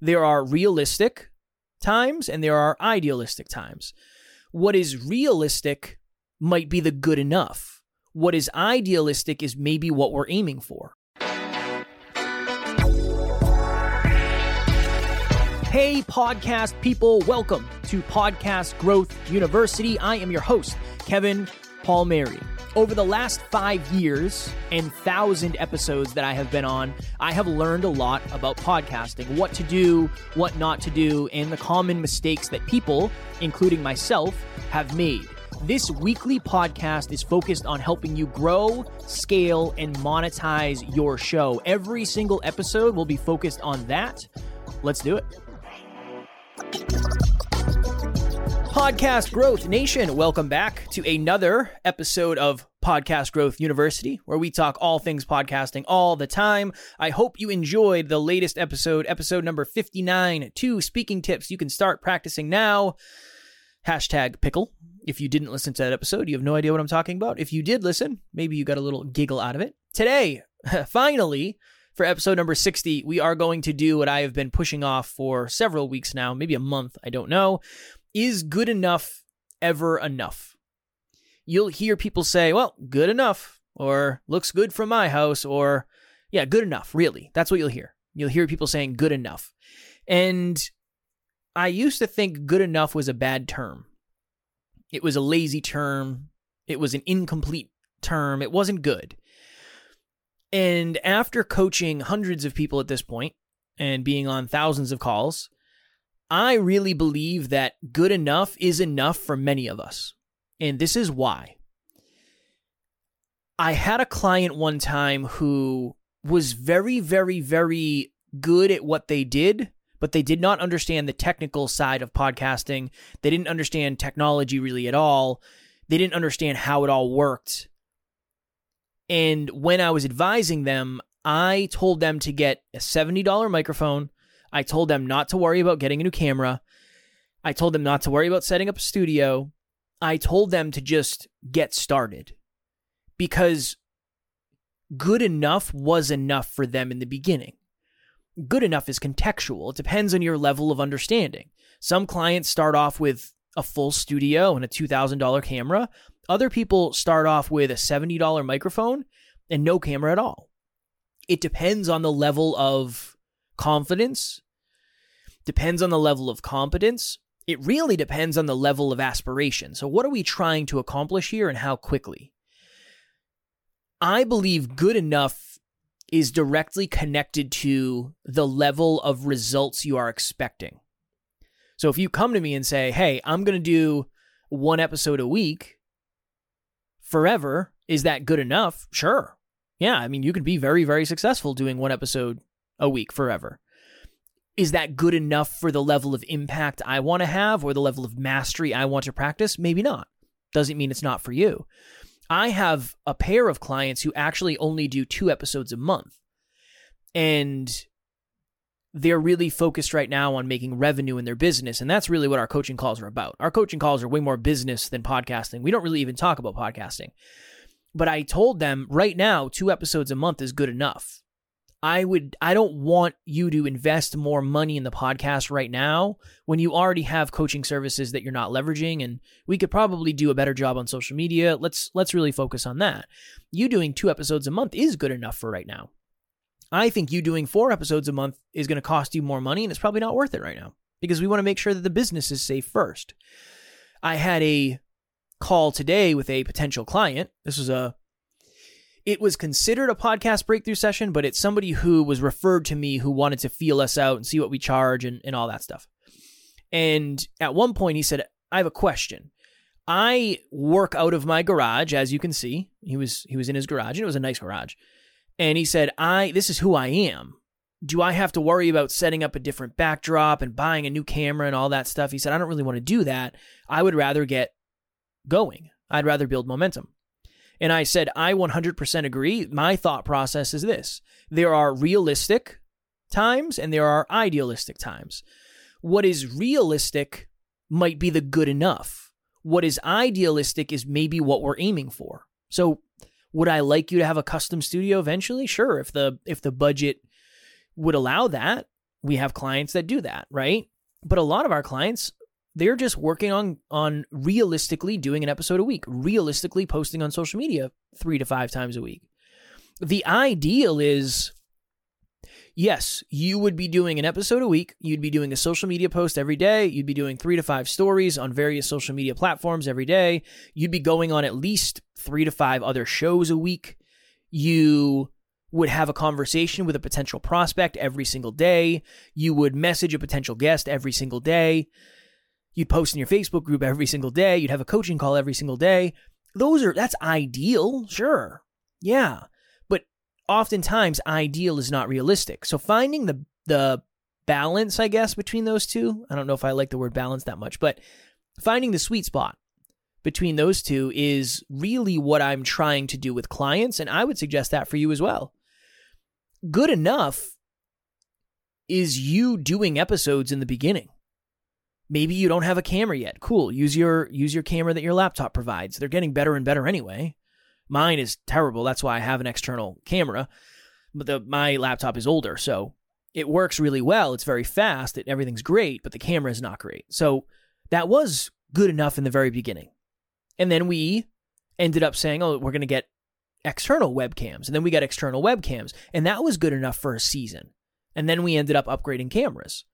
There are realistic times and there are idealistic times. What is realistic might be the good enough. What is idealistic is maybe what we're aiming for. Hey, podcast people, welcome to Podcast Growth University. I am your host, Kevin Palmieri. Over the last five years and thousand episodes that I have been on, I have learned a lot about podcasting, what to do, what not to do, and the common mistakes that people, including myself, have made. This weekly podcast is focused on helping you grow, scale, and monetize your show. Every single episode will be focused on that. Let's do it. Podcast Growth Nation, welcome back to another episode of Podcast Growth University, where we talk all things podcasting all the time. I hope you enjoyed the latest episode, episode number 59, two speaking tips you can start practicing now. Hashtag pickle. If you didn't listen to that episode, you have no idea what I'm talking about. If you did listen, maybe you got a little giggle out of it. Today, finally, for episode number 60, we are going to do what I have been pushing off for several weeks now, maybe a month, I don't know. Is good enough ever enough? You'll hear people say, well, good enough, or looks good from my house, or yeah, good enough, really. That's what you'll hear. You'll hear people saying good enough. And I used to think good enough was a bad term. It was a lazy term. It was an incomplete term. It wasn't good. And after coaching hundreds of people at this point and being on thousands of calls, I really believe that good enough is enough for many of us. And this is why. I had a client one time who was very, very, very good at what they did, but they did not understand the technical side of podcasting. They didn't understand technology really at all. They didn't understand how it all worked. And when I was advising them, I told them to get a $70 microphone, I told them not to worry about getting a new camera. I told them not to worry about setting up a studio. I told them to just get started because good enough was enough for them in the beginning. Good enough is contextual. It depends on your level of understanding. Some clients start off with a full studio and a $2,000 camera. Other people start off with a $70 microphone and no camera at all. It depends on the level of confidence, depends on the level of competence. It really depends on the level of aspiration. So, what are we trying to accomplish here and how quickly? I believe good enough is directly connected to the level of results you are expecting. So, if you come to me and say, Hey, I'm going to do one episode a week forever, is that good enough? Sure. Yeah, I mean, you can be very, very successful doing one episode a week forever. Is that good enough for the level of impact I want to have or the level of mastery I want to practice? Maybe not. Doesn't mean it's not for you. I have a pair of clients who actually only do two episodes a month. And they're really focused right now on making revenue in their business. And that's really what our coaching calls are about. Our coaching calls are way more business than podcasting. We don't really even talk about podcasting. But I told them right now, two episodes a month is good enough. I would I don't want you to invest more money in the podcast right now when you already have coaching services that you're not leveraging and we could probably do a better job on social media. Let's let's really focus on that. You doing 2 episodes a month is good enough for right now. I think you doing 4 episodes a month is going to cost you more money and it's probably not worth it right now because we want to make sure that the business is safe first. I had a call today with a potential client. This was a it was considered a podcast breakthrough session, but it's somebody who was referred to me who wanted to feel us out and see what we charge and, and all that stuff. And at one point, he said, I have a question. I work out of my garage, as you can see. He was he was in his garage, and it was a nice garage. And he said, "I this is who I am. Do I have to worry about setting up a different backdrop and buying a new camera and all that stuff?" He said, "I don't really want to do that. I would rather get going. I'd rather build momentum." And I said, I 100% agree. My thought process is this there are realistic times and there are idealistic times. What is realistic might be the good enough. What is idealistic is maybe what we're aiming for. So, would I like you to have a custom studio eventually? Sure, if the if the budget would allow that. we have clients that do that, right? But a lot of our clients, they're just working on on realistically doing an episode a week, realistically posting on social media 3 to 5 times a week. The ideal is yes, you would be doing an episode a week. You'd be doing a social media post every day. You'd be doing three to five stories on various social media platforms every day. You'd be going on at least three to five other shows a week. You would have a conversation with a potential prospect every single day. You would message a potential guest every single day. You'd post in your Facebook group every single day. You'd have a coaching call every single day. Those are, that's ideal. Sure. Yeah But oftentimes ideal is not realistic. So finding the the balance, I guess, between those two. I don't know if I like the word balance that much, but finding the sweet spot between those two is really what I'm trying to do with clients, and I would suggest that for you as well. Good enough is you doing episodes in the beginning. Maybe you don't have a camera yet. Cool. Use your use your camera that your laptop provides. They're getting better and better anyway. Mine is terrible. That's why I have an external camera. But the, my laptop is older, so it works really well. It's very fast. It, everything's great, but the camera is not great. So that was good enough in the very beginning. And then we ended up saying, oh, we're going to get external webcams. And then we got external webcams. And that was good enough for a season. And then we ended up upgrading cameras.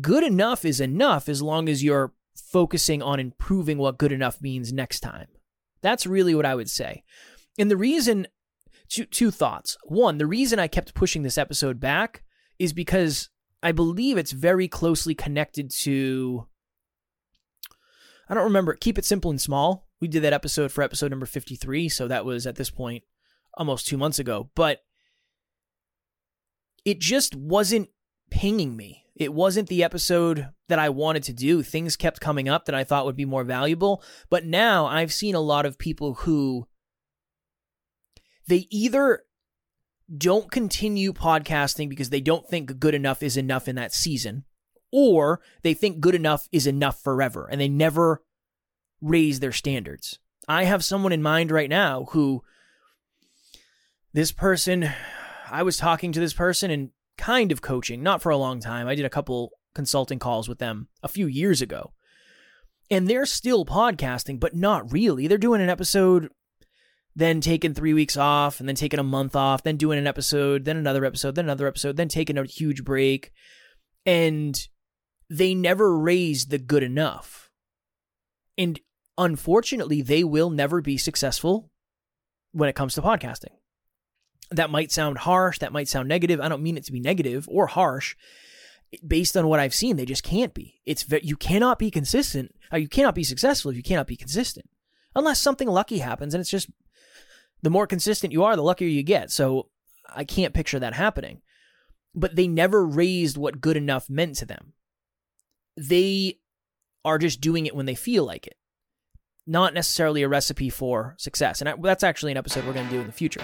Good enough is enough as long as you're focusing on improving what good enough means next time. That's really what I would say. And the reason, two, two thoughts. One, the reason I kept pushing this episode back is because I believe it's very closely connected to. I don't remember. Keep it simple and small. We did that episode for episode number 53. So that was at this point almost two months ago. But it just wasn't pinging me. It wasn't the episode that I wanted to do. Things kept coming up that I thought would be more valuable. But now I've seen a lot of people who they either don't continue podcasting because they don't think good enough is enough in that season, or they think good enough is enough forever and they never raise their standards. I have someone in mind right now who this person, I was talking to this person and kind of coaching, not for a long time. I did a couple consulting calls with them a few years ago. And they're still podcasting, but not really. They're doing an episode, then taking three weeks off, and then taking a month off, then doing an episode, then another episode, then another episode, then taking a huge break. And they never raised the good enough. And unfortunately, they will never be successful when it comes to podcasting that might sound harsh, that might sound negative. I don't mean it to be negative or harsh. Based on what I've seen, they just can't be. It's you cannot be consistent. Uh, you cannot be successful if you cannot be consistent, unless something lucky happens. And it's just the more consistent you are, the luckier you get. So I can't picture that happening. But they never raised what good enough meant to them. They are just doing it when they feel like it, not necessarily a recipe for success. And that's actually an episode we're going to do in the future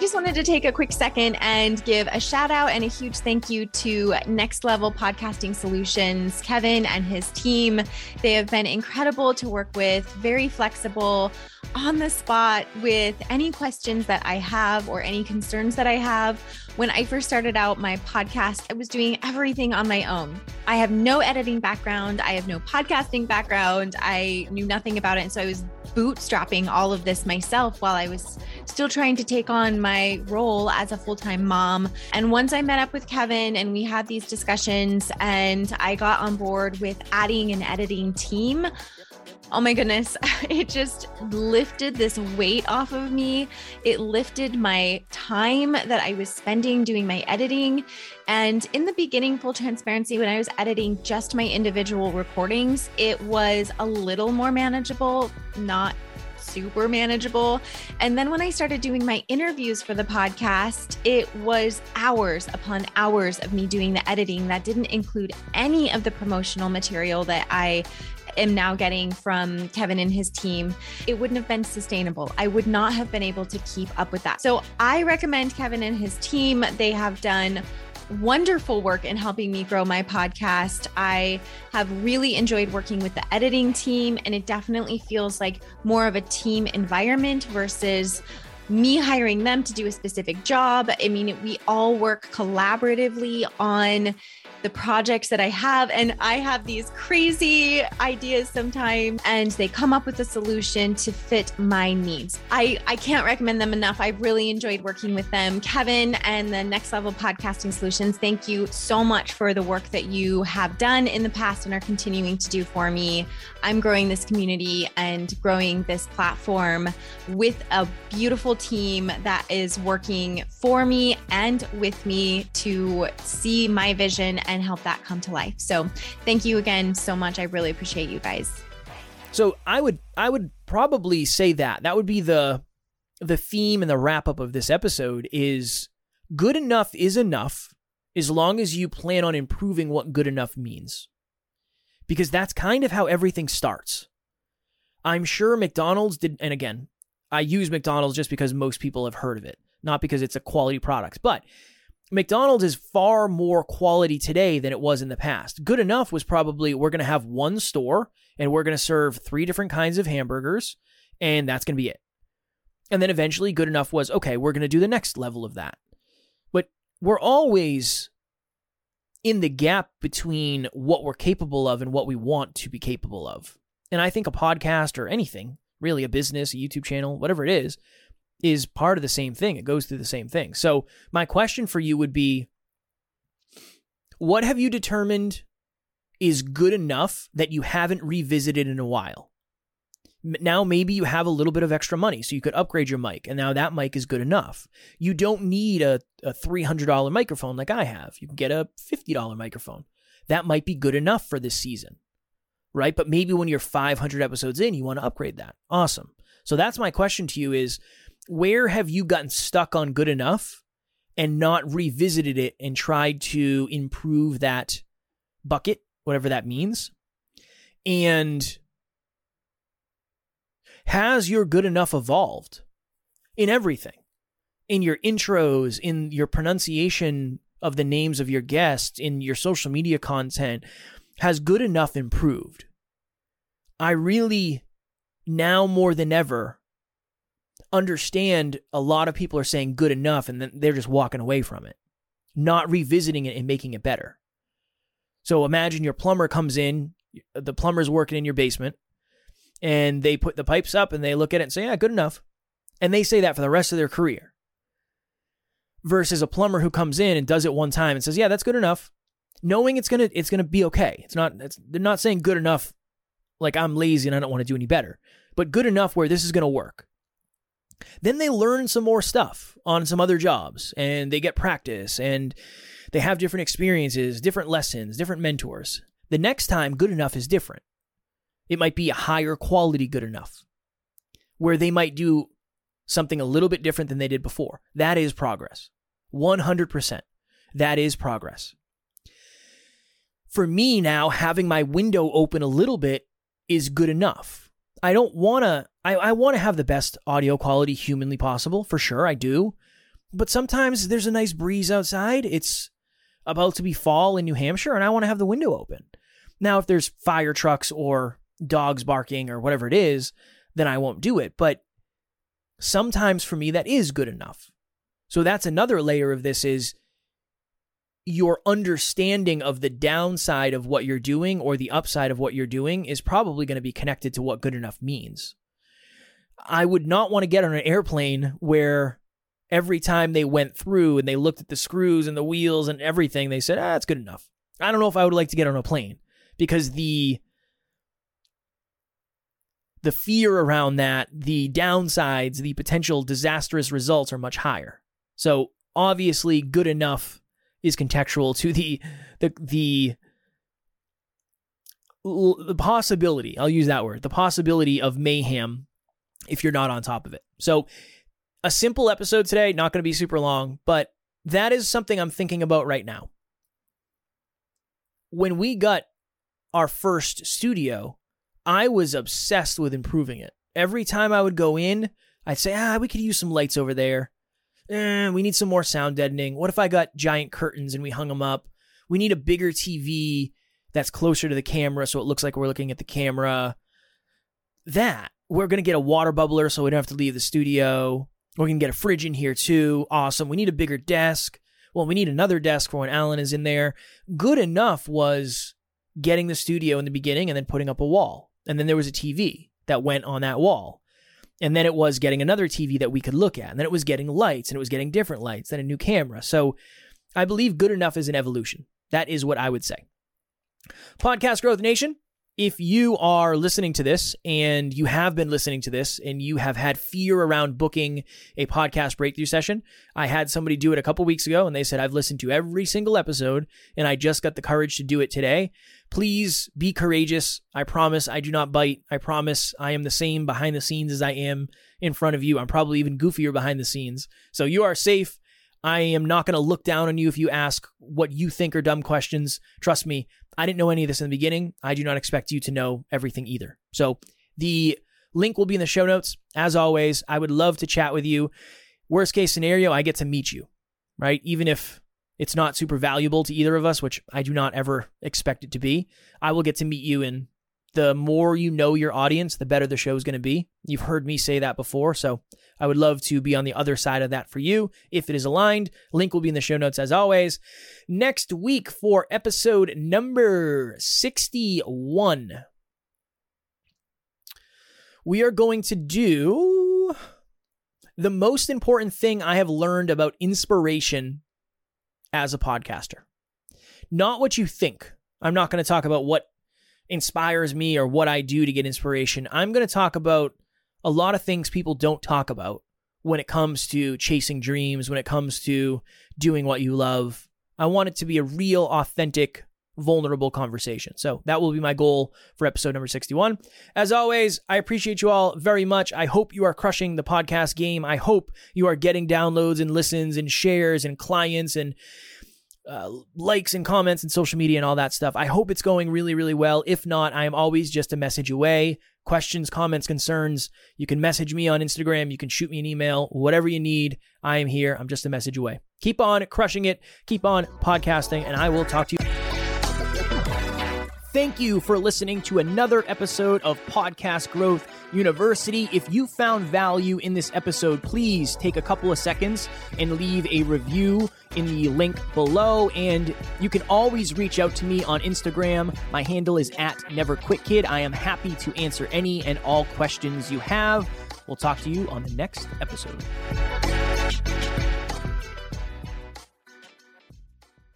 just wanted to take a quick second and give a shout out and a huge thank you to Next Level Podcasting Solutions, Kevin and his team. They have been incredible to work with, very flexible, on the spot with any questions that I have or any concerns that I have. When I first started out my podcast, I was doing everything on my own. I have no editing background, I have no podcasting background, I knew nothing about it. And so I was bootstrapping all of this myself while I was still trying to take on my role as a full time mom. And once I met up with Kevin and we had these discussions, and I got on board with adding an editing team, oh my goodness, it just lifted this weight off of me. It lifted my time that I was spending doing my editing. And in the beginning, full transparency, when I was editing just my individual recordings, it was a little more manageable, not super manageable. And then when I started doing my interviews for the podcast, it was hours upon hours of me doing the editing that didn't include any of the promotional material that I am now getting from Kevin and his team, it wouldn't have been sustainable. I would not have been able to keep up with that. So I recommend Kevin and his team. They have done wonderful work in helping me grow my podcast. I have really enjoyed working with the editing team, and it definitely feels like more of a team environment versus me hiring them to do a specific job. I mean, we all work collaboratively on the projects that I have. And I have these crazy ideas sometimes, and they come up with a solution to fit my needs. I, I can't recommend them enough. I really enjoyed working with them. Kevin and the Next Level Podcasting Solutions, thank you so much for the work that you have done in the past and are continuing to do for me. I'm growing this community and growing this platform with a beautiful team that is working for me and with me to see my vision and help that come to life. So thank you again so much. I really appreciate you guys. So I would I would probably say that that would be the the theme and the wrap up of this episode is good enough is enough as long as you plan on improving what good enough means. Because that's kind of how everything starts. I'm sure McDonald's did and again, I use McDonald's just because most people have heard of it, not because it's a quality product. But McDonald's is far more quality today than it was in the past. Good enough was probably we're going to have one store and we're going to serve three different kinds of hamburgers, and that's going to be it. And then eventually, good enough was okay, we're going to do the next level of that. But we're always in the gap between what we're capable of and what we want to be capable of. And I think a podcast or anything, really a business, a YouTube channel, whatever it is, is part of the same thing. It goes through the same thing. So, my question for you would be what have you determined is good enough that you haven't revisited in a while? Now, maybe you have a little bit of extra money, so you could upgrade your mic, and now that mic is good enough. You don't need a, a $300 microphone like I have. You can get a $50 microphone. That might be good enough for this season, right? But maybe when you're 500 episodes in, you want to upgrade that. Awesome. So that's my question to you is where have you gotten stuck on good enough and not revisited it and tried to improve that bucket, whatever that means? And has your good enough evolved in everything? In your intros, in your pronunciation of the names of your guests, in your social media content, has good enough improved? I really, now more than ever, understand a lot of people are saying good enough and then they're just walking away from it, not revisiting it and making it better. So imagine your plumber comes in, the plumber's working in your basement, and they put the pipes up and they look at it and say, yeah, good enough. And they say that for the rest of their career. Versus a plumber who comes in and does it one time and says, yeah, that's good enough. Knowing it's gonna it's gonna be okay. It's not it's, they're not saying good enough like I'm lazy and I don't want to do any better. But good enough where this is gonna work. Then they learn some more stuff on some other jobs and they get practice and they have different experiences, different lessons, different mentors. The next time, good enough is different. It might be a higher quality good enough where they might do something a little bit different than they did before. That is progress. 100%. That is progress. For me now, having my window open a little bit is good enough. I don't want to I, I want to have the best audio quality humanly possible, for sure, I do. But sometimes there's a nice breeze outside. It's about to be fall in New Hampshire, and I want to have the window open. Now, if there's fire trucks or dogs barking or whatever it is, then I won't do it. But sometimes for me, that is good enough. So that's another layer of this is your understanding of the downside of what you're doing or the upside of what you're doing is probably going to be connected to what good enough means. I would not want to get on an airplane where every time they went through and they looked at the screws and the wheels and everything, they said, ah, that's good enough. I don't know if I would like to get on a plane because the the fear around that, the downsides, the potential disastrous results are much higher. So obviously good enough is contextual to the the the the possibility, I'll use that word, the possibility of mayhem if you're not on top of it. So, a simple episode today, not going to be super long, but that is something I'm thinking about right now. When we got our first studio, I was obsessed with improving it. Every time I would go in, I'd say, ah, we could use some lights over there. Eh, we need some more sound deadening. What if I got giant curtains and we hung them up? We need a bigger TV that's closer to the camera so it looks like we're looking at the camera. That we're going to get a water bubbler so we don't have to leave the studio. We can get a fridge in here too. Awesome. We need a bigger desk. Well, we need another desk for when Alan is in there. Good enough was getting the studio in the beginning and then putting up a wall. And then there was a TV that went on that wall. And then it was getting another TV that we could look at. And then it was getting lights and it was getting different lights, then a new camera. So I believe good enough is an evolution. That is what I would say. Podcast Growth Nation, if you are listening to this and you have been listening to this and you have had fear around booking a podcast breakthrough session, I had somebody do it a couple weeks ago and they said, I've listened to every single episode and I just got the courage to do it today. Please be courageous. I promise I do not bite. I promise I am the same behind the scenes as I am in front of you. I'm probably even goofier behind the scenes. So you are safe. I am not going to look down on you if you ask what you think are dumb questions. Trust me, I didn't know any of this in the beginning. I do not expect you to know everything either. So the link will be in the show notes. As always, I would love to chat with you. Worst case scenario, I get to meet you, right? Even if it's not super valuable to either of us, which I do not ever expect it to be, I will get to meet you and the more you know your audience, the better the show is going to be. You've heard me say that before, so I would love to be on the other side of that for you if it is aligned. Link will be in the show notes as always. Next week for episode number 61, we are going to do the most important thing I have learned about inspiration as a podcaster. Not what you think. I'm not going to talk about what inspires me or what I do to get inspiration. I'm going to talk about a lot of things people don't talk about when it comes to chasing dreams, when it comes to doing what you love. I want it to be a real, authentic, vulnerable conversation. So that will be my goal for episode number 61. As always, I appreciate you all very much. I hope you are crushing the podcast game. I hope you are getting downloads and listens and shares and clients and uh, likes and comments and social media and all that stuff. I hope it's going really, really well. If not, I am always just a message away. Questions, comments, concerns, you can message me on Instagram. You can shoot me an email, whatever you need. I am here. I'm just a message away. Keep on crushing it. Keep on podcasting, and I will talk to you. Thank you for listening to another episode of Podcast Growth University. If you found value in this episode, please take a couple of seconds and leave a review in the link below. And you can always reach out to me on Instagram. My handle is at NeverQuitKid. I am happy to answer any and all questions you have. We'll talk to you on the next episode.